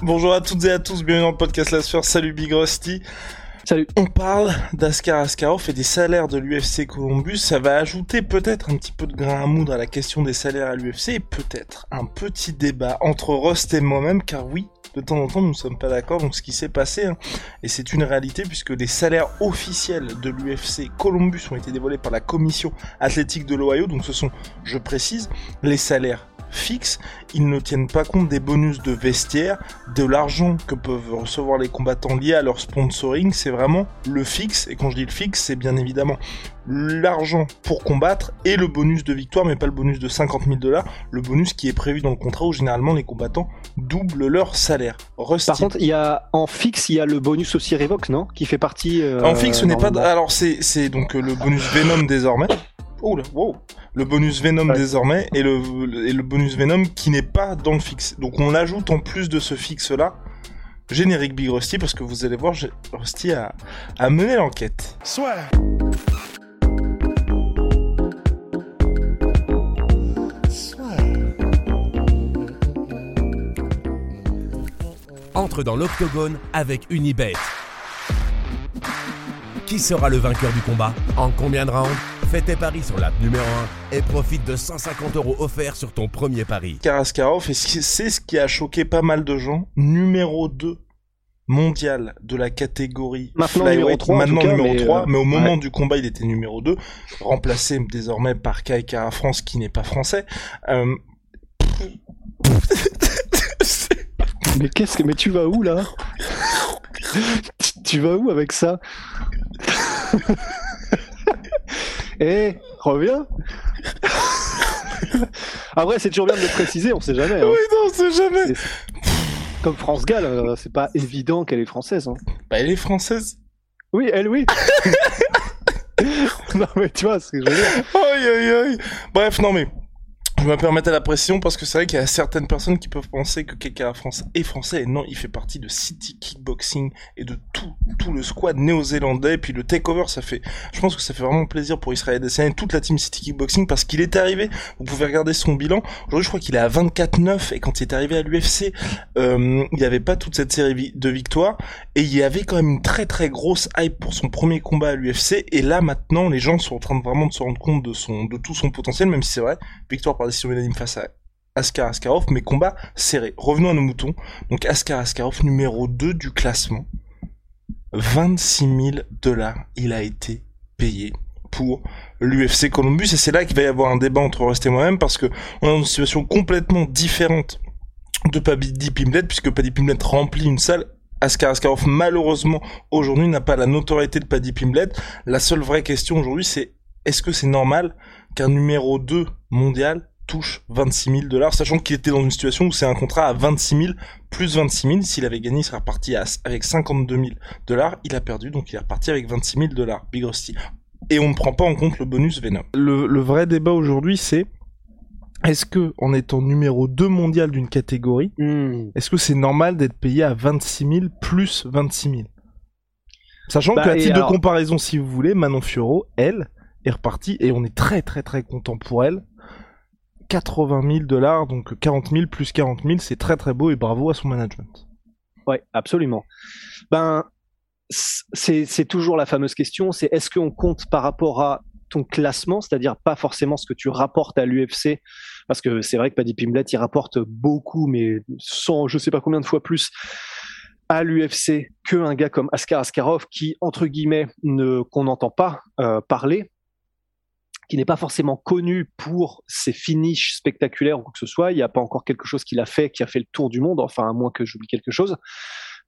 Bonjour à toutes et à tous, bienvenue dans le podcast La Sphère. Salut Big Rusty. Salut. On parle d'Askar Askarov et des salaires de l'UFC Columbus. Ça va ajouter peut-être un petit peu de grain à moudre à la question des salaires à l'UFC et peut-être un petit débat entre Rust et moi-même, car oui, de temps en temps, nous ne sommes pas d'accord. Donc, ce qui s'est passé, hein, et c'est une réalité, puisque les salaires officiels de l'UFC Columbus ont été dévoilés par la commission athlétique de l'Ohio. Donc, ce sont, je précise, les salaires fixes. Ils ne tiennent pas compte des bonus de vestiaire, de l'argent que peuvent recevoir les combattants liés à leur sponsoring. C'est vraiment le fixe. Et quand je dis le fixe, c'est bien évidemment l'argent pour combattre et le bonus de victoire, mais pas le bonus de 50 000 dollars, le bonus qui est prévu dans le contrat où généralement les combattants doublent leur salaire. Rusty. Par contre, il y a en fixe, il y a le bonus aussi Revox, non? Qui fait partie. euh, En fixe, ce n'est pas. Alors, c'est c'est donc euh, le bonus Venom désormais. Oh là, wow. Le bonus Venom Ouais. désormais et le, et le bonus Venom qui n'est pas dans le fixe. Donc, on ajoute en plus de ce fixe-là, générique Big Rusty, parce que vous allez voir, Rusty a, a mené l'enquête. entre dans l'octogone avec Unibet. Qui sera le vainqueur du combat? En combien de rounds? Fais tes paris sur l'app numéro 1 et profite de 150 euros offerts sur ton premier pari. Karaskarov, c'est ce qui a choqué pas mal de gens, numéro 2 mondial de la catégorie Maintenant numéro 3, en maintenant cas, numéro mais, 3, euh, mais au moment ouais. du combat il était numéro 2, remplacé désormais par Kai Kara France qui n'est pas français. Euh, Mais qu'est-ce que. Mais tu vas où là? Tu- Tu vas où avec ça? Eh, reviens Après, c'est toujours bien de le préciser, on sait jamais. hein. oui, non, c'est jamais. C'est- Comme France Gall, euh, c'est pas évident qu'elle est française. hein. Bah, elle est française. Oui, elle, oui. non, mais tu vois ce que je veux dire. Aïe, aïe, aïe. Bref, non, mais je me permettre la pression parce que c'est vrai qu'il y a certaines personnes qui peuvent penser que Kekara France est français. Et non, il fait partie de City Kickboxing et de tout, tout le squad néo-zélandais. Et puis le takeover, ça fait, je pense que ça fait vraiment plaisir pour Israël Adesanya et toute la team City Kickboxing parce qu'il est arrivé. Vous pouvez regarder son bilan. Aujourd'hui, je crois qu'il est à 24-9 et quand il est arrivé à l'UFC, euh, il n'y avait pas toute cette série de victoires et il y avait quand même une très très grosse hype pour son premier combat à l'UFC. Et là, maintenant, les gens sont en train de vraiment de se rendre compte de son, de tout son potentiel, même si c'est vrai, victoire par décision unanime face à Askar Askarov, mais combat serré. Revenons à nos moutons. Donc Askar Askarov, numéro 2 du classement. 26 000 dollars, il a été payé pour l'UFC Columbus. Et c'est là qu'il va y avoir un débat entre Rust et moi-même, parce que on dans une situation complètement différente de Paddy Pimblett, puisque Paddy Pimblett remplit une salle. Askar Askarov, malheureusement, aujourd'hui, n'a pas la notoriété de Paddy Pimblett. La seule vraie question aujourd'hui, c'est est-ce que c'est normal qu'un numéro 2 mondial touche 26 000 dollars, sachant qu'il était dans une situation où c'est un contrat à 26 000 plus 26 000. S'il avait gagné, il serait reparti à- avec 52 000 dollars. Il a perdu, donc il est reparti avec 26 000 dollars. Big Rusty. Et on ne prend pas en compte le bonus Venom. Le, le vrai débat aujourd'hui, c'est est-ce que, en étant numéro 2 mondial d'une catégorie, Hmm. est-ce que c'est normal d'être payé à 26 000 plus 26 000 Sachant Bah, qu'à et titre alors- de comparaison, si vous voulez, Manon Fiorot, elle, est repartie et on est très très très content pour elle. 80 000 dollars, donc 40 000 plus 40 000, c'est très très beau et bravo à son management. Ouais, absolument. Ben, c'est toujours la fameuse question, c'est est-ce qu'on compte par rapport à ton classement, c'est-à-dire pas forcément ce que tu rapportes à l'UFC, parce que c'est vrai que Paddy Pimblett, il rapporte beaucoup, mais 100, je sais pas combien de fois plus à l'UFC qu'un gars comme Askar Askarov, qui, entre guillemets, qu'on n'entend pas euh, parler, qui n'est pas forcément connu pour ses finishes spectaculaires ou quoi que ce soit. Il n'y a pas encore quelque chose qu'il a fait qui a fait le tour du monde, enfin, à moins que j'oublie quelque chose.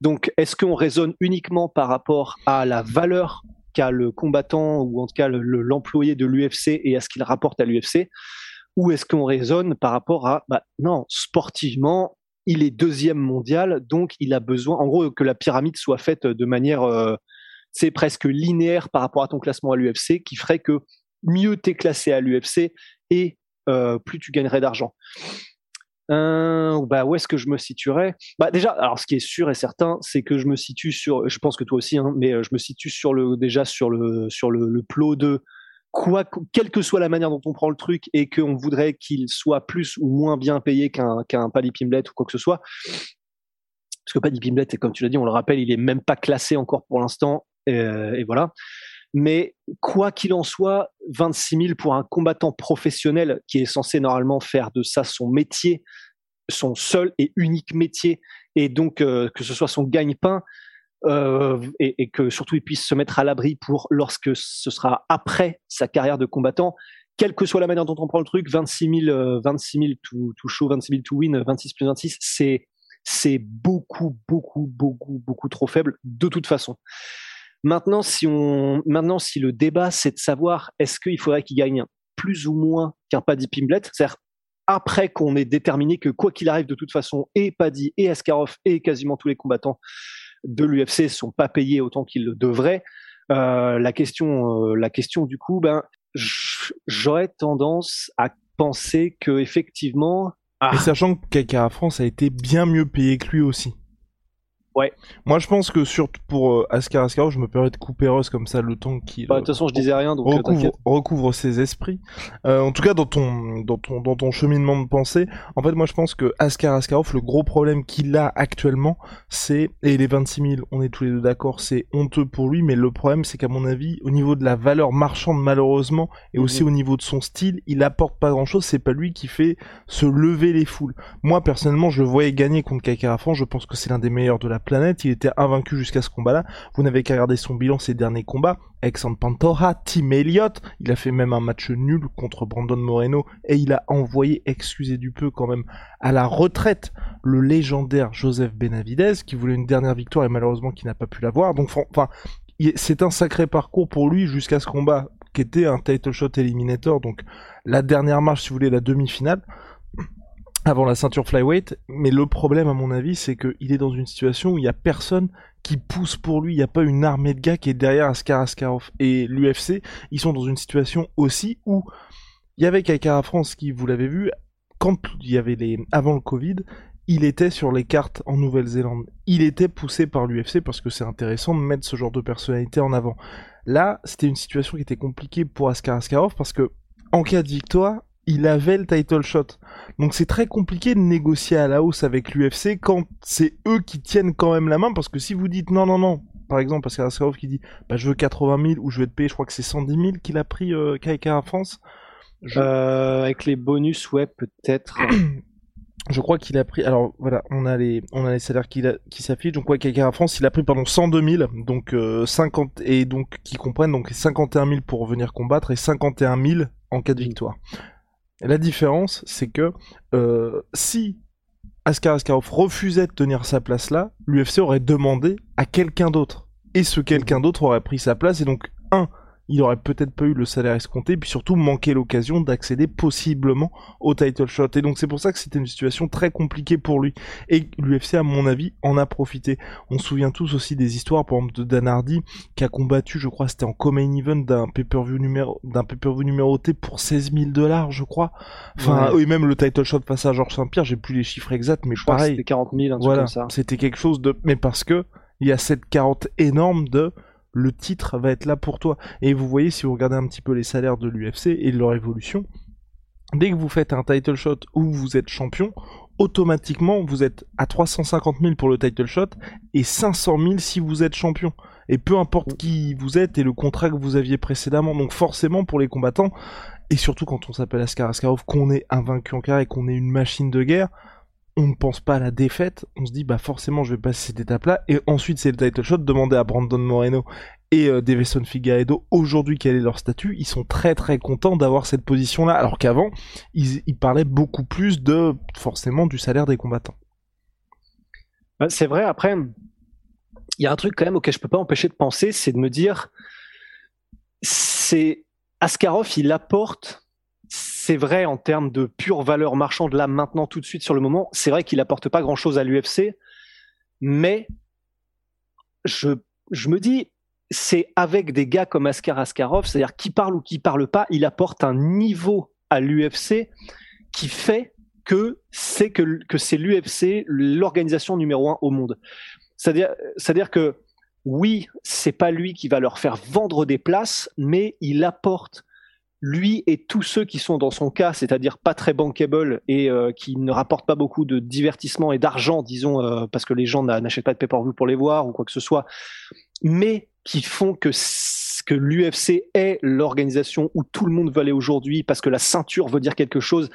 Donc, est-ce qu'on raisonne uniquement par rapport à la valeur qu'a le combattant ou en tout cas le- le- l'employé de l'UFC et à ce qu'il rapporte à l'UFC Ou est-ce qu'on raisonne par rapport à, bah, non, sportivement, il est deuxième mondial, donc il a besoin, en gros, que la pyramide soit faite de manière, c'est presque linéaire par rapport à ton classement à l'UFC, qui ferait que mieux t'es classé à l'UFC et plus tu gagnerais d'argent. Euh, bah où est-ce que je me situerais? Bah déjà, alors ce qui est sûr et certain, c'est que je me situe sur, je pense que toi aussi, hein, mais je me situe sur le déjà sur le sur le plot de quoi, quelle que soit la manière dont on prend le truc et qu'on voudrait qu'il soit plus ou moins bien payé qu'un qu'un Paddy Pimblet ou quoi que ce soit. Parce que Paddy Pimblet, comme tu l'as dit, on le rappelle, il est même pas classé encore pour l'instant. Euh, et voilà. Mais quoi qu'il en soit, 26 000 pour un combattant professionnel qui est censé normalement faire de ça son métier, son seul et unique métier, et donc euh, que ce soit son gagne-pain, euh, et, que surtout il puisse se mettre à l'abri pour lorsque ce sera après sa carrière de combattant, quelle que soit la manière dont on prend le truc, 26 000, 26 000 to, to show, 26 000 to win, 26 plus 26, c'est c'est beaucoup, beaucoup, beaucoup, beaucoup trop faible de toute façon. Maintenant, si on, maintenant, si le débat c'est de savoir est-ce qu'il faudrait qu'il gagne plus ou moins qu'un Paddy Pimblet, c'est-à-dire après qu'on ait déterminé que quoi qu'il arrive de toute façon, et Paddy et Askarov et quasiment tous les combattants de l'UFC sont pas payés autant qu'ils le devraient. Euh, la question, euh, la question du coup, ben, j'aurais tendance à penser que effectivement. Et sachant que Kakara France a été bien mieux payé que lui aussi. Ouais. Moi, je pense que surtout pour euh, Askar Askarov, je me permets de couper Russ comme ça le temps qu'il. Bah, de toute façon, je disais rien, donc euh, recouvre, recouvre ses esprits. Euh, en tout cas, dans ton, dans ton, dans ton cheminement de pensée, en fait, moi, je pense que Askar Askarov, le gros problème qu'il a actuellement, c'est et les 26 000, on est tous les deux d'accord, c'est honteux pour lui, mais le problème, c'est qu'à mon avis, au niveau de la valeur marchande, malheureusement, et aussi mhm. au niveau de son style, il apporte pas grand-chose. C'est pas lui qui fait se lever les foules. Moi, personnellement, je le voyais gagner contre Kakara France. Je pense que c'est l'un des meilleurs de la Il était invaincu jusqu'à ce combat-là. Vous n'avez qu'à regarder son bilan ces derniers combats. Alexandre Pantora, Tim Elliott. Il a fait même un match nul contre Brandon Moreno et il a envoyé, excusez du peu quand même, à la retraite le légendaire Joseph Benavidez qui voulait une dernière victoire et malheureusement qui n'a pas pu l'avoir. Donc, enfin, c'est un sacré parcours pour lui jusqu'à ce combat qui était un title shot eliminator, donc la dernière marche, si vous voulez, la demi-finale avant la ceinture flyweight, mais le problème à mon avis c'est qu'il est dans une situation où il y a personne qui pousse pour lui, il n'y a pas une armée de gars qui est derrière Askar Askarov et l'UFC, ils sont dans une situation aussi où il y avait Kaikara France qui, vous l'avez vu, quand il y avait les avant le Covid, il était sur les cartes en Nouvelle-Zélande. Il était poussé par l'UFC parce que c'est intéressant de mettre ce genre de personnalité en avant. Là, c'était une situation qui était compliquée pour Askar Askarov parce que en cas de victoire, il avait le title shot. Donc c'est très compliqué de négocier à la hausse avec l'UFC quand c'est eux qui tiennent quand même la main, parce que si vous dites non, non, non, par exemple, parce qu'il y a Askarov qui dit bah, je veux 80 000 ou je vais te payer, je crois que c'est 110 000 qu'il a pris euh, en France. Euh, avec les bonus, ouais, peut-être. je crois qu'il a pris. Alors voilà, on a les, on a les salaires qui, qui s'affichent. Donc ouais, en France, il a pris pardon 102 000, donc 50 euh, et donc qui comprennent donc 51 000 pour venir combattre et 51 000 en cas de victoire. La différence, c'est que euh, si Askar Askarov refusait de tenir sa place là, l'UFC aurait demandé à quelqu'un d'autre. Et ce quelqu'un d'autre aurait pris sa place. Et donc, un, il aurait peut-être pas eu le salaire escompté, puis surtout manqué l'occasion d'accéder possiblement au title shot. Et donc c'est pour ça que c'était une situation très compliquée pour lui. Et l'UFC, à mon avis, en a profité. On se souvient tous aussi des histoires, par exemple, de Dan Hardy, qui a combattu, je crois, c'était en co-main event d'un pay-per-view numéro, d'un pay-per-view numéroté pour 16 000 dollars, je crois. Enfin, oui, même le title shot face à Georges Saint-Pierre, j'ai plus les chiffres exacts, mais je pareil. C'était 40 000, un truc comme ça. C'était quelque chose de, mais parce que, il y a cette carotte énorme de, le titre va être là pour toi. Et vous voyez, si vous regardez un petit peu les salaires de l'UFC et leur évolution, dès que vous faites un title shot où vous êtes champion, automatiquement vous êtes à 350 000 pour le title shot et 500 000 si vous êtes champion. Et peu importe qui vous êtes et le contrat que vous aviez précédemment. Donc forcément pour les combattants, et surtout quand on s'appelle Askar Askarov, qu'on est invaincu en et qu'on est une machine de guerre, on ne pense pas à la défaite, on se dit bah forcément je vais passer cette étape-là, et ensuite c'est le title shot, demander à Brandon Moreno et euh, Davison Figueiredo aujourd'hui quel est leur statut, ils sont très très contents d'avoir cette position-là, alors qu'avant ils, parlaient beaucoup plus de forcément du salaire des combattants. Bah, c'est vrai, après, il y a un truc quand même auquel je peux pas empêcher de penser, c'est de me dire, c'est Askarov, il apporte c'est vrai en termes de pure valeur marchande là maintenant tout de suite sur le moment, c'est vrai qu'il apporte pas grand chose à l'UFC, mais je, je me dis c'est avec des gars comme Askar Askarov, c'est-à-dire qui parle ou qui parle pas, il apporte un niveau à l'UFC qui fait que c'est que, que c'est l'UFC l'organisation numéro un au monde. C'est-à-dire, c'est-à-dire que oui, c'est pas lui qui va leur faire vendre des places, mais il apporte lui et tous ceux qui sont dans son cas, c'est-à-dire pas très bankable et euh, qui ne rapportent pas beaucoup de divertissement et d'argent, disons, euh, parce que les gens n'achètent pas de pay-per-view pour les voir ou quoi que ce soit, mais qui font que que l'UFC est l'organisation où tout le monde veut aller aujourd'hui parce que la ceinture veut dire quelque chose.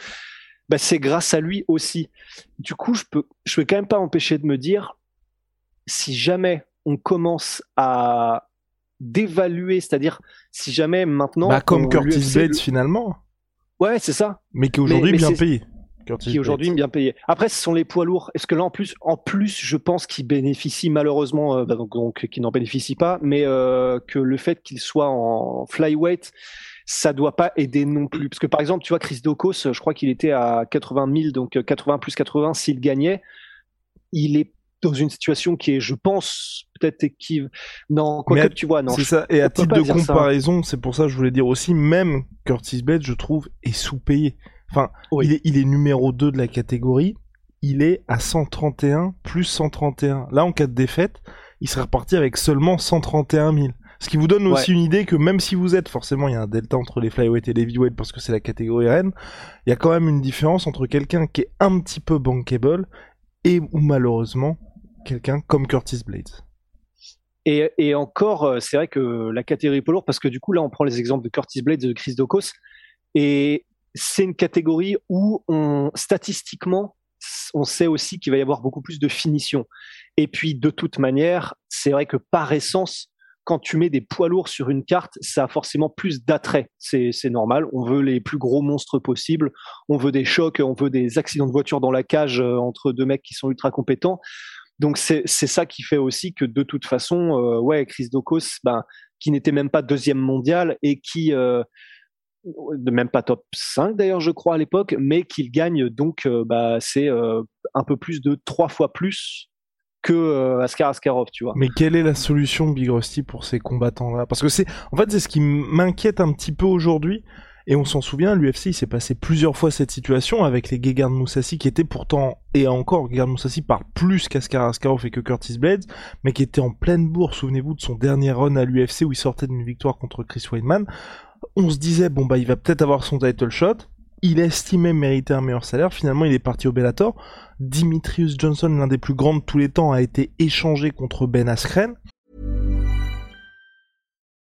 Bah, c'est grâce à lui aussi. Du coup, je peux, je peux quand même pas empêcher de me dire, si jamais on commence à d'évaluer, c'est-à-dire si jamais maintenant. Bah, comme Curtis Blades finalement. Ouais, c'est ça. Mais qui est aujourd'hui bien payé. qui est aujourd'hui bien payé. Après, ce sont les poids lourds. Est-ce que là, en plus, en plus, je pense qu'ils bénéficient malheureusement, euh, bah, donc, donc qui n'en bénéficient pas, mais euh, que le fait qu'ils soient en flyweight, ça doit pas aider non plus. Parce que par exemple, tu vois, Chris Dokos, je crois qu'il était à 80 000, donc 80 plus 80 s'il gagnait. Il est dans une situation qui est, je pense, peut-être équive. Non, quoi que tu vois, non. C'est ça. Et à titre de comparaison, c'est pour ça que je voulais dire aussi, même Curtis Blade, je trouve, est sous-payé. Enfin, il, est, il est numéro 2 de la catégorie. Il est à 131 plus 131. Là, en cas de défaite, il serait reparti avec seulement 131 000. Ce qui vous donne aussi une idée que même si vous êtes, forcément, il y a un delta entre les flyweight et les heavyweight parce que c'est la catégorie reine, il y a quand même une différence entre quelqu'un qui est un petit peu bankable et ou malheureusement quelqu'un comme Curtis Blades. Et, encore, euh, c'est vrai que la catégorie poids lourd, parce que du coup, là, on prend les exemples de Curtis Blades, de Chris Dokos, et c'est une catégorie où statistiquement, on sait aussi qu'il va y avoir beaucoup plus de finition. Et puis, de toute manière, c'est vrai que par essence, quand tu mets des poids lourds sur une carte, ça a forcément plus d'attrait. C'est, normal. On veut les plus gros monstres possibles. On veut des chocs, on veut des accidents de voiture dans la cage euh, entre deux mecs qui sont ultra compétents. Donc c'est ça qui fait aussi que de toute façon, euh, ouais, Chris Dokos, ben, qui n'était même pas deuxième mondial et qui euh, même pas top 5 d'ailleurs je crois à l'époque, mais qu'il gagne donc euh, bah, c'est un peu plus de trois fois plus que Askar Askarov, tu vois. Mais quelle est la solution Big Rusty pour ces combattants-là? Parce que c'est, en fait, c'est ce qui m'inquiète un petit peu aujourd'hui, et on s'en souvient, l'UFC, il s'est passé plusieurs fois cette situation avec les Gegard Moussassi qui étaient pourtant, et encore, Gegard Moussassi parle plus qu'Askar Askarov et que Curtis Blades, mais qui était en pleine bourre, souvenez-vous de son dernier run à l'UFC où il sortait d'une victoire contre Chris Weidman. On se disait, bon bah il va peut-être avoir son title shot, il estimait mériter un meilleur salaire, finalement il est parti au Bellator. Dimitrius Johnson, l'un des plus grands de tous les temps, a été échangé contre Ben Askren.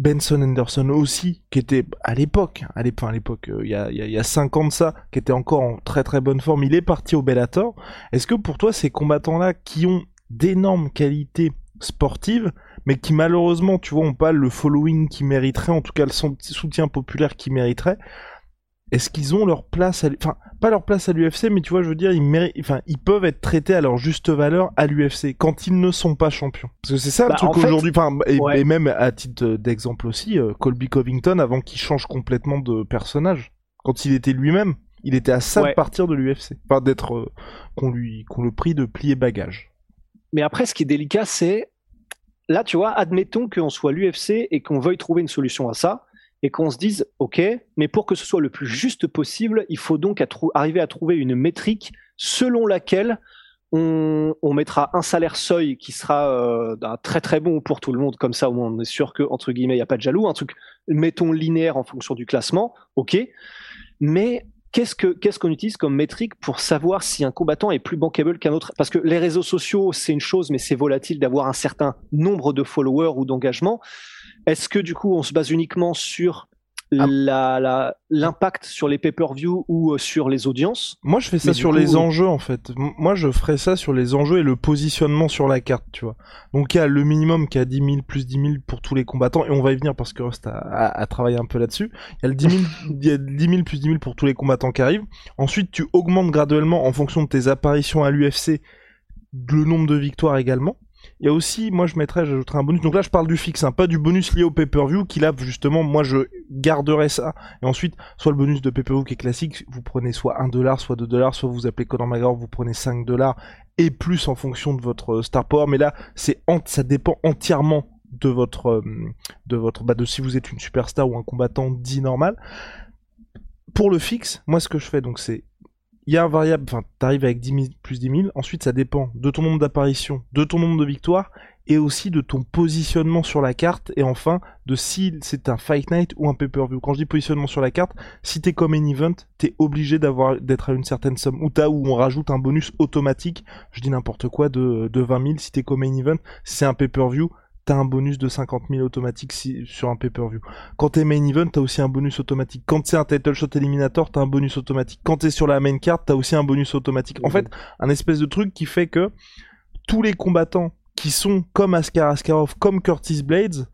Benson Anderson aussi, qui était à l'époque, à l'époque, à l'époque, euh, il y, a, y a 5 ans de ça, qui était encore en très très bonne forme, il est parti au Bellator. Est-ce que pour toi, ces combattants-là qui ont d'énormes qualités sportives, mais qui malheureusement, tu vois, ont pas le following qui mériterait, en tout cas le soutien populaire qui mériterait, est-ce qu'ils ont leur place à enfin pas leur place à l'UFC mais tu vois je veux dire ils enfin ils peuvent être traités à leur juste valeur à l'UFC quand ils ne sont pas champions. Parce que c'est ça le bah, truc aujourd'hui enfin et, même à titre d'exemple aussi euh, Colby Covington avant qu'il change complètement de personnage quand il était lui-même il était à ça de partir de l'UFC enfin d'être euh, qu'on lui qu'on le prie de plier bagage. Mais après ce qui est délicat c'est là tu vois admettons qu'on soit l'UFC et qu'on veuille trouver une solution à ça et qu'on se dise, OK, mais pour que ce soit le plus juste possible, il faut donc arriver à trouver une métrique selon laquelle on, mettra un salaire seuil qui sera euh, très très bon pour tout le monde, comme ça au moins on est sûr que, entre guillemets, il n'y a pas de jaloux, un truc, mettons linéaire en fonction du classement, OK, mais qu'est-ce que qu'est-ce qu'on utilise comme métrique pour savoir si un combattant est plus bankable qu'un autre? Parce que les réseaux sociaux, c'est une chose, mais c'est volatile d'avoir un certain nombre de followers ou d'engagements Est-ce que du coup, on se base uniquement sur Ah. la- la- l'impact sur les pay-per-view ou euh, sur les audiences? Moi, je fais ça sur coup, les euh, enjeux, en fait. Moi, je ferais ça sur les enjeux et le positionnement sur la carte, tu vois. Donc, il y a le minimum qui a 10 000 plus 10 000 pour tous les combattants, et on va y venir parce que Rust a, a- a travaillé un peu là-dessus. Il y a le 10 000, il y a 10 000 plus 10 000 pour tous les combattants qui arrivent. Ensuite, tu augmentes graduellement en fonction de tes apparitions à l'UFC le nombre de victoires également. Il y a aussi, moi je mettrais, j'ajouterais un bonus. Donc là je parle du fixe, hein, pas du bonus lié au pay-per-view, qui là justement, moi je garderais ça. Et ensuite, soit le bonus de pay-per-view qui est classique, vous prenez soit 1 dollar, soit 2 dollars, soit vous appelez Conor McGregor, vous prenez 5 dollars et plus en fonction de votre euh, star power. Mais là, ça dépend entièrement de votre, euh, de votre, bah de si vous êtes une superstar ou un combattant dit normal. Pour le fixe, moi ce que je fais donc c'est il y a un variable, enfin, t'arrives avec 10 000 plus 10 000, ensuite ça dépend de ton nombre d'apparitions, de ton nombre de victoires, et aussi de ton positionnement sur la carte, et enfin, de si c'est un Fight Night ou un pay-per-view. Quand je dis positionnement sur la carte, si t'es comme un event, t'es obligé d'être à une certaine somme, ou t'as, où on rajoute un bonus automatique, je dis n'importe quoi, de, de 20 000, si t'es comme un event, c'est un pay-per-view, un bonus de 50 000 automatique sur un pay-per-view. Quand t'es main event, t'as aussi un bonus automatique. Quand c'est un title shot eliminator, t'as un bonus automatique. Quand t'es sur la main card, t'as aussi un bonus automatique. En fait, un espèce de truc qui fait que tous les combattants qui sont comme Askar Askarov, comme Curtis Blades,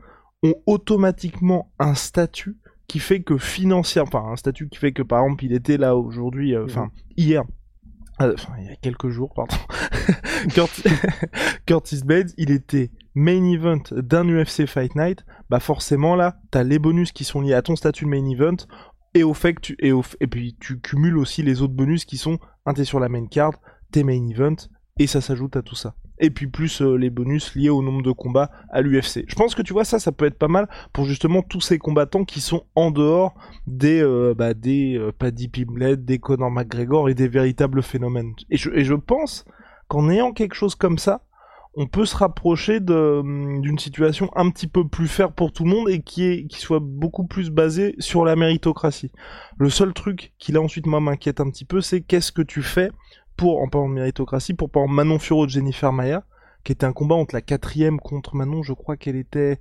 ont automatiquement un statut qui fait que financièrement, enfin un statut qui fait que par exemple il était là aujourd'hui, euh, enfin hier, euh, enfin il y a quelques jours, pardon, Curtis Blades, il était main event d'un UFC Fight Night, bah forcément là, t'as les bonus qui sont liés à ton statut de main event et au fait que tu et, puis tu cumules aussi les autres bonus qui sont un t'es sur la main card, t'es main event et ça s'ajoute à tout ça. Et puis plus euh, les bonus liés au nombre de combats à l'UFC. Je pense que tu vois ça, ça peut être pas mal pour justement tous ces combattants qui sont en dehors des euh, bah, des euh, Paddy Pimblett, des Conor McGregor et des véritables phénomènes. Et je, et je pense qu'en ayant quelque chose comme ça, on peut se rapprocher hum, d'une situation un petit peu plus fair pour tout le monde et qui soit beaucoup plus basée sur la méritocratie. Le seul truc qui là ensuite moi m'inquiète un petit peu, c'est qu'est-ce que tu fais pour en parlant de méritocratie pour par exemple Manon Furo de Jennifer Maya, qui était un combat entre la quatrième contre Manon, je crois qu'elle était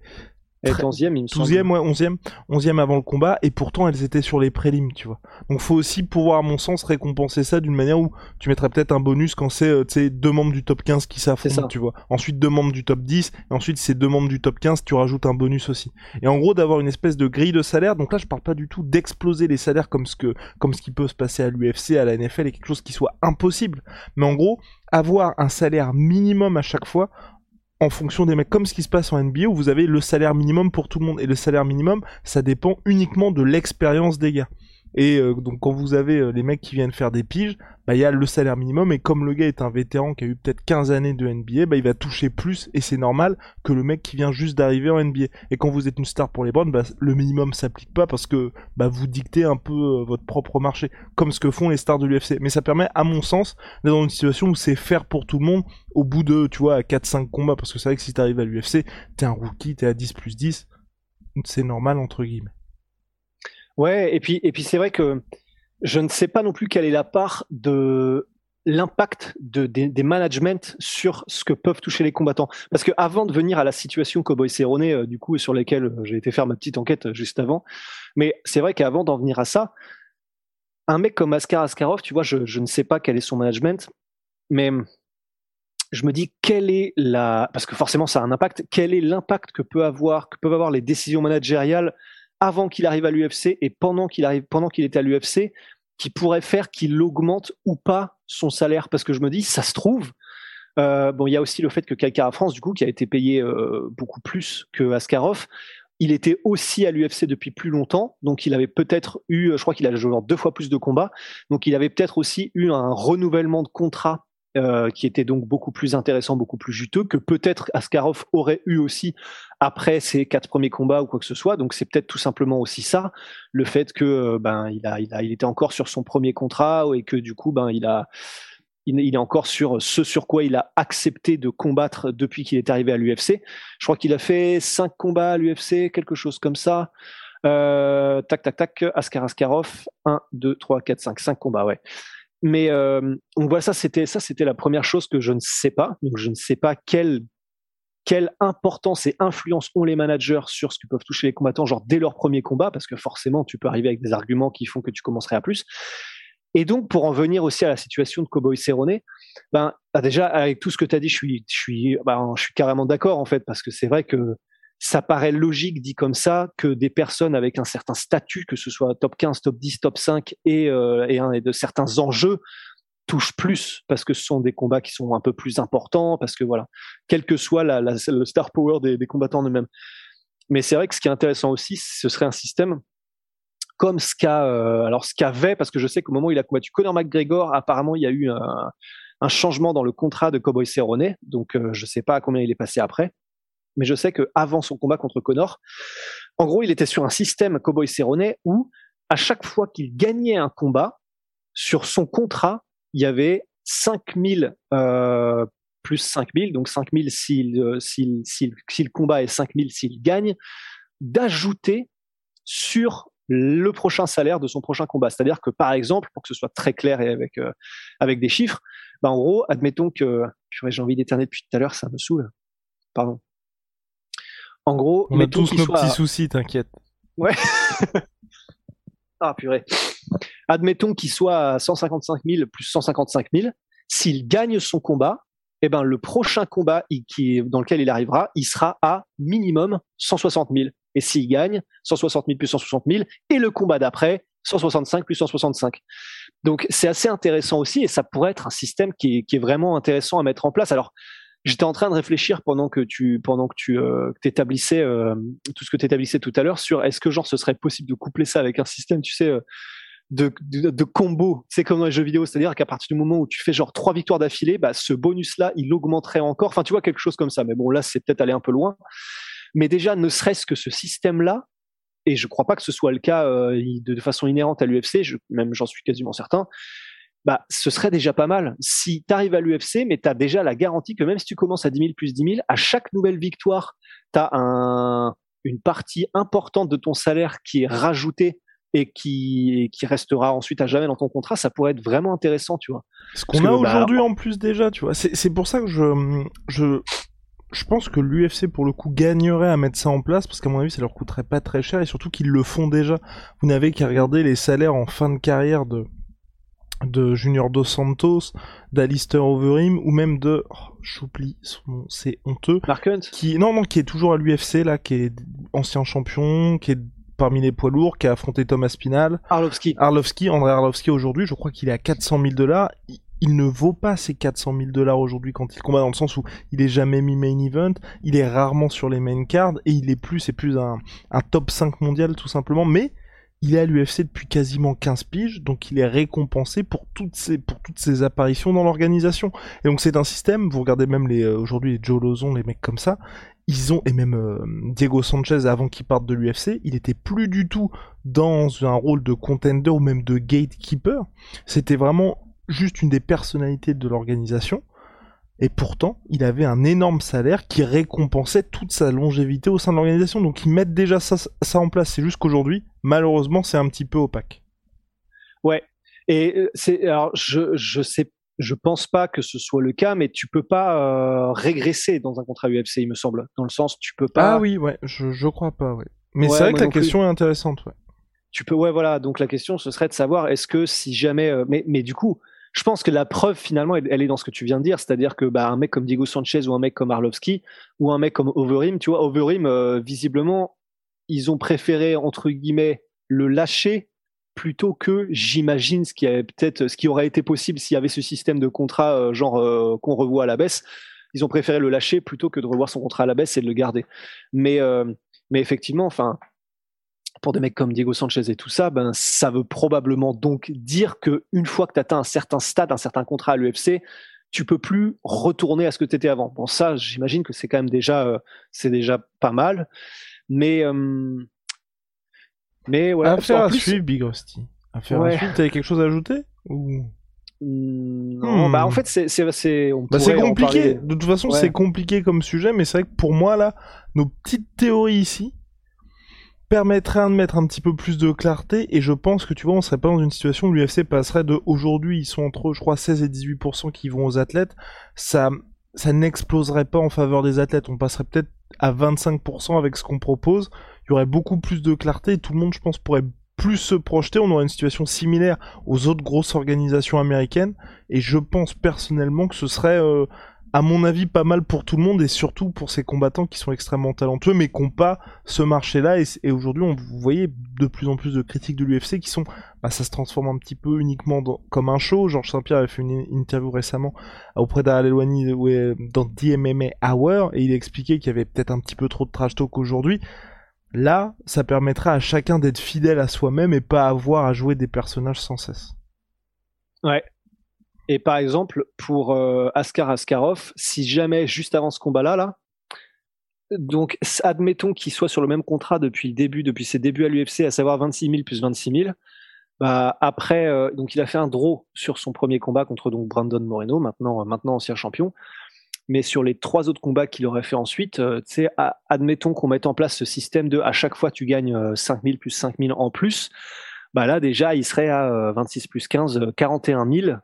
Elle est Très- 11e, il me semble. 12e, ouais, 11e, 11e avant le combat, et pourtant elles étaient sur les prélims, tu vois. Donc faut aussi pouvoir, à mon sens, récompenser ça d'une manière où tu mettrais peut-être un bonus quand c'est, euh, deux membres du top 15 qui s'affrontent, tu vois. Ensuite deux membres du top 10, et ensuite ces deux membres du top 15, tu rajoutes un bonus aussi. Et en gros, d'avoir une espèce de grille de salaire, donc là je parle pas du tout d'exploser les salaires comme ce que, comme ce qui peut se passer à l'UFC, à la NFL, et quelque chose qui soit impossible. Mais en gros, avoir un salaire minimum à chaque fois, en fonction des mecs, comme ce qui se passe en NBA où vous avez le salaire minimum pour tout le monde. Et le salaire minimum, ça dépend uniquement de l'expérience des gars. Et euh, donc quand vous avez euh, les mecs qui viennent faire des piges, bah il y a le salaire minimum et comme le gars est un vétéran qui a eu peut-être 15 années de NBA, bah il va toucher plus et c'est normal que le mec qui vient juste d'arriver en NBA. Et quand vous êtes une star pour les Browns, bah le minimum s'applique pas parce que bah vous dictez un peu euh, votre propre marché comme ce que font les stars de l'UFC. Mais ça permet à mon sens d'être dans une situation où c'est faire pour tout le monde au bout de, tu vois, 4-5 combats. Parce que c'est vrai que si t'arrives à l'UFC, t'es un rookie, t'es à 10 plus 10, c'est normal, entre guillemets. Ouais, et puis, et puis c'est vrai que je ne sais pas non plus quelle est la part de l'impact de, des, managements sur ce que peuvent toucher les combattants. Parce que avant de venir à la situation Cowboy Cerrone, euh, du coup, sur lesquelles euh, j'ai été faire ma petite enquête euh, juste avant, mais c'est vrai qu'avant d'en venir à ça, un mec comme Askar Askarov, tu vois, je, je ne sais pas quel est son management, mais je me dis quelle est la parce que forcément ça a un impact quel est l'impact que peut avoir que peuvent avoir les décisions managériales avant qu'il arrive à l'UFC et pendant qu'il arrive à l'UFC qui pourrait faire qu'il augmente ou pas son salaire. Parce que je me dis ça se trouve. Euh, il y a aussi le fait que Kalkara France du coup qui a été payé euh, beaucoup plus que Askarov il était aussi à l'UFC depuis plus longtemps, donc il avait peut-être eu, je crois qu'il a joué deux fois plus de combats, donc il avait peut-être aussi eu un renouvellement de contrat euh, qui était donc beaucoup plus intéressant, beaucoup plus juteux que peut-être Askarov aurait eu aussi après ses quatre premiers combats ou quoi que ce soit. Donc c'est peut-être tout simplement aussi ça, le fait que euh, ben il a, il a, il était encore sur son premier contrat et que du coup ben il a, il, est encore sur ce sur quoi il a accepté de combattre depuis qu'il est arrivé à l'UFC. Je crois qu'il a fait cinq combats à l'UFC, quelque chose comme ça. Euh, tac, tac, tac, Askar Askarov, 1, 2, 3, 4, 5, 5 combats, ouais. Mais euh, donc voilà, ça c'était ça c'était la première chose que je ne sais pas. Donc je ne sais pas quel quelle importance et influence ont les managers sur ce que peuvent toucher les combattants, genre dès leur premier combat, parce que forcément, tu peux arriver avec des arguments qui font que tu commencerais à plus. Et donc, pour en venir aussi à la situation de Cowboy Cerrone, ben, ah, déjà, avec tout ce que tu as dit, je suis, je suis, ben, je suis carrément d'accord, en fait, parce que c'est vrai que ça paraît logique dit comme ça que des personnes avec un certain statut, que ce soit top 15, top 10, top 5 et, euh, et, de certains enjeux, touche plus parce que ce sont des combats qui sont un peu plus importants, parce que voilà, quel que soit le star power des, des combattants eux-mêmes. Mais c'est vrai que ce qui est intéressant aussi, ce serait un système comme ce qu'a euh, alors ce qu'avait parce que je sais qu'au moment où il a combattu Conor McGregor, apparemment il y a eu un, un changement dans le contrat de Cowboy Cerrone, donc euh, je sais pas à combien il est passé après, mais je sais que avant son combat contre Conor, en gros il était sur un système Cowboy Cerrone où à chaque fois qu'il gagnait un combat sur son contrat il y avait 5000 euh, plus 5000, donc 5000 s'il, euh, s'il, s'il, si le combat est 5000 s'il gagne, d'ajouter sur le prochain salaire de son prochain combat. C'est-à-dire que, par exemple, pour que ce soit très clair et avec, euh, avec des chiffres, bah, en gros, admettons que j'ai envie d'éterner depuis tout à l'heure, ça me saoule. Pardon. En gros, on a tous nos petits soucis, t'inquiète. Ouais. ah purée admettons qu'il soit à 155 000 plus 155 000, s'il gagne son combat, eh ben, le prochain combat qui, dans lequel il arrivera, il sera à minimum 160 000. Et s'il gagne, 160 000 plus 160 000, et le combat d'après, 165 plus 165. Donc c'est assez intéressant aussi, et ça pourrait être un système qui est, qui est vraiment intéressant à mettre en place. Alors, j'étais en train de réfléchir pendant que tu pendant que tu euh, établissais euh, tout ce que tu établissais tout à l'heure sur est-ce que genre ce serait possible de coupler ça avec un système, tu sais, euh, de, de, combo. C'est comme dans les jeux vidéo, c'est-à-dire qu'à partir du moment où tu fais genre trois victoires d'affilée, bah, ce bonus-là, il augmenterait encore. Enfin, tu vois, quelque chose comme ça. Mais bon, là, c'est peut-être aller un peu loin. Mais déjà, ne serait-ce que ce système-là, et je crois pas que ce soit le cas de, façon inhérente à l'UFC, même j'en suis quasiment certain, bah, ce serait déjà pas mal. Si tu arrives à l'UFC, mais tu as déjà la garantie que même si tu commences à 10 000 plus 10 000, à chaque nouvelle victoire, tu as un, une partie importante de ton salaire qui est rajoutée et qui, qui restera ensuite à jamais dans ton contrat, ça pourrait être vraiment intéressant, tu vois. Ce qu'on a bah, aujourd'hui en plus déjà, tu vois. C'est pour ça que je, je, je pense que l'UFC pour le coup gagnerait à mettre ça en place parce qu'à mon avis ça leur coûterait pas très cher et surtout qu'ils le font déjà. Vous n'avez qu'à regarder les salaires en fin de carrière de de Junior Dos Santos, d'Alistair Overeem ou même de oh, j'oublie son nom, c'est honteux. Mark Hunt qui non non qui est toujours à l'UFC là qui est ancien champion, qui est parmi les poids lourds, qui a affronté Thomas Spinal. Arlovski. Arlovski, André Arlovski aujourd'hui, je crois qu'il est à 400 000 dollars. Il ne vaut pas ces 400 000 dollars aujourd'hui quand il combat dans le sens où il est jamais mis main event, il est rarement sur les main cards et il est plus, c'est plus un, un top 5 mondial tout simplement, mais il est à l'UFC depuis quasiment 15 piges, donc il est récompensé pour toutes ces, pour toutes apparitions dans l'organisation. Et donc c'est un système, vous regardez même euh, aujourd'hui les Joe Lozon, les mecs comme ça, ils ont, et même euh, Diego Sanchez avant qu'il parte de l'UFC, il était plus du tout dans un rôle de contender ou même de gatekeeper. C'était vraiment juste une des personnalités de l'organisation. Et pourtant, il avait un énorme salaire qui récompensait toute sa longévité au sein de l'organisation. Donc ils mettent déjà ça, ça en place. C'est juste qu'aujourd'hui, malheureusement, c'est un petit peu opaque. Ouais. Et euh, c'est alors je je sais je pense pas que ce soit le cas, mais tu peux pas euh, régresser dans un contrat UFC, il me semble. Dans le sens, tu peux pas. Ah oui, ouais, je, je crois pas, ouais. Mais c'est vrai que la question est intéressante, ouais. Tu peux, ouais, voilà. Donc la question, ce serait de savoir, est-ce que si jamais, euh, mais, mais du coup, je pense que la preuve finalement, elle, est dans ce que tu viens de dire, c'est-à-dire que bah, un mec comme Diego Sanchez ou un mec comme Arlovski ou un mec comme Overeem, tu vois, Overeem, euh, visiblement, ils ont préféré entre guillemets le lâcher plutôt que j'imagine ce qui peut-être ce qui aurait été possible s'il y avait ce système de contrat euh, genre euh, qu'on revoit à la baisse. Ils ont préféré le lâcher plutôt que de revoir son contrat à la baisse et de le garder. Mais mais effectivement, enfin pour des mecs comme Diego Sanchez et tout ça, ben ça veut probablement donc dire que une fois que tu atteint un certain stade, un certain contrat à l'UFC, tu peux plus retourner à ce que tu étais avant. Bon ça, j'imagine que c'est quand même déjà c'est déjà pas mal, mais mais voilà. Affaire à suivre, Big Rusty. Affaire à suivre. T'avais quelque chose à ajouter ou? Non, bah en hmm. fait c'est c'est c'est bah, compliqué. De toute façon, c'est compliqué comme sujet, mais c'est vrai que pour moi là, nos petites théories ici permettraient de mettre un petit peu plus de clarté et je pense que tu vois, on serait pas dans une situation où l'UFC passerait de aujourd'hui, ils sont entre je crois 16 et 18% qui vont aux athlètes. Ça ça n'exploserait pas en faveur des athlètes. On passerait peut-être à 25% avec ce qu'on propose. Il y aurait beaucoup plus de clarté. Tout le monde, je pense, pourrait plus se projeter. On aurait une situation similaire aux autres grosses organisations américaines. Et je pense personnellement que ce serait euh, à mon avis, pas mal pour tout le monde et surtout pour ces combattants qui sont extrêmement talentueux mais qui n'ont pas ce marché-là. Et, aujourd'hui, vous voyez de plus en plus de critiques de l'UFC qui sont, bah, ça se transforme un petit peu uniquement comme un show. Georges Saint-Pierre avait fait une, interview récemment auprès d'Al dans DMMA Hour et il expliquait qu'il y avait peut-être un petit peu trop de trash talk aujourd'hui. Là, ça permettra à chacun d'être fidèle à soi-même et pas avoir à jouer des personnages sans cesse. Ouais, et par exemple, pour euh, Askar Askarov, si jamais juste avant ce combat-là, là, donc admettons qu'il soit sur le même contrat depuis le début, depuis ses débuts à l'UFC, à savoir 26 000 plus 26 000. Bah après, euh, donc il a fait un draw sur son premier combat contre donc Brandon Moreno, maintenant, euh, ancien champion. Mais sur les trois autres combats qu'il aurait fait ensuite, sais, admettons qu'on mette en place ce système de à chaque fois tu gagnes 5 000 plus 5 000 en plus bah là déjà il serait à 26 euh, plus 15, 41 000,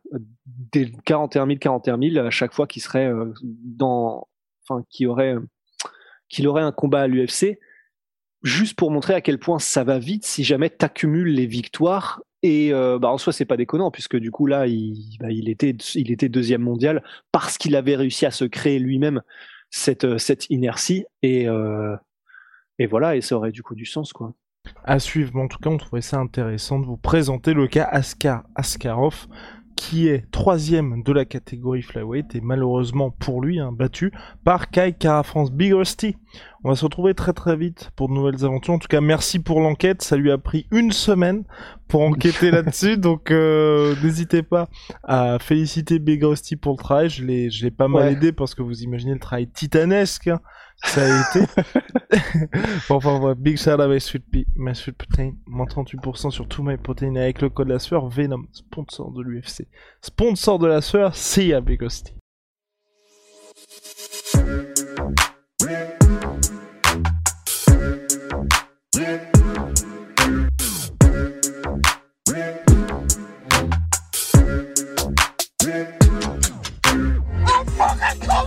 des 41 000, 41 000 à chaque fois qu'il serait euh, dans, enfin qui aurait, qu'il aurait un combat à l'UFC, juste pour montrer à quel point ça va vite si jamais tu accumules les victoires. Et euh, bah en soi c'est pas déconnant puisque du coup là il, bah, il était il était deuxième mondial parce qu'il avait réussi à se créer lui-même cette cette inertie et et voilà et ça aurait du coup du sens quoi à suivre. Mais en tout cas, on trouvait ça intéressant de vous présenter le cas Askar Askarov, qui est troisième de la catégorie flyweight et malheureusement pour lui hein, battu par Kai Kara-France Big Rusty. On va se retrouver très très vite pour de nouvelles aventures. En tout cas, merci pour l'enquête. Ça lui a pris une semaine pour enquêter là-dessus, donc euh, n'hésitez pas à féliciter Big Rusty pour le travail. Je l'ai, je l'ai pas mal aidé parce que vous imaginez le travail titanesque. Hein ça a été. bon, enfin, voilà. Big shout out à Sweet, my Sweet Protein. Moins 38% sur tout my protein avec le code la sueur. Venom, sponsor de l'UFC. Sponsor de la sueur, c'est à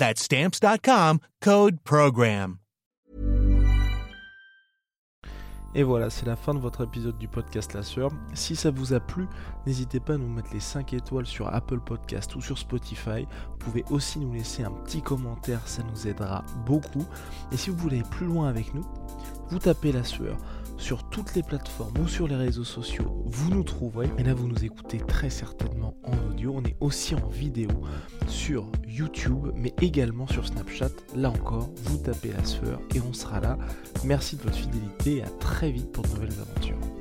That's stamps.com, code PROGRAM. Et voilà, c'est la fin de votre épisode du podcast La Sœur. Si ça vous a plu, n'hésitez pas à nous mettre les 5 étoiles sur Apple Podcast ou sur Spotify. Vous pouvez aussi nous laisser un petit commentaire, ça nous aidera beaucoup. Et si vous voulez aller plus loin avec nous, vous tapez La Sueur sur toutes les plateformes ou sur les réseaux sociaux, vous nous trouverez. Et là, vous nous écoutez très certainement en audio. On est aussi en vidéo sur YouTube, mais également sur Snapchat. Là encore, vous tapez la sueur et on sera là. Merci de votre fidélité et à très vite pour de nouvelles aventures.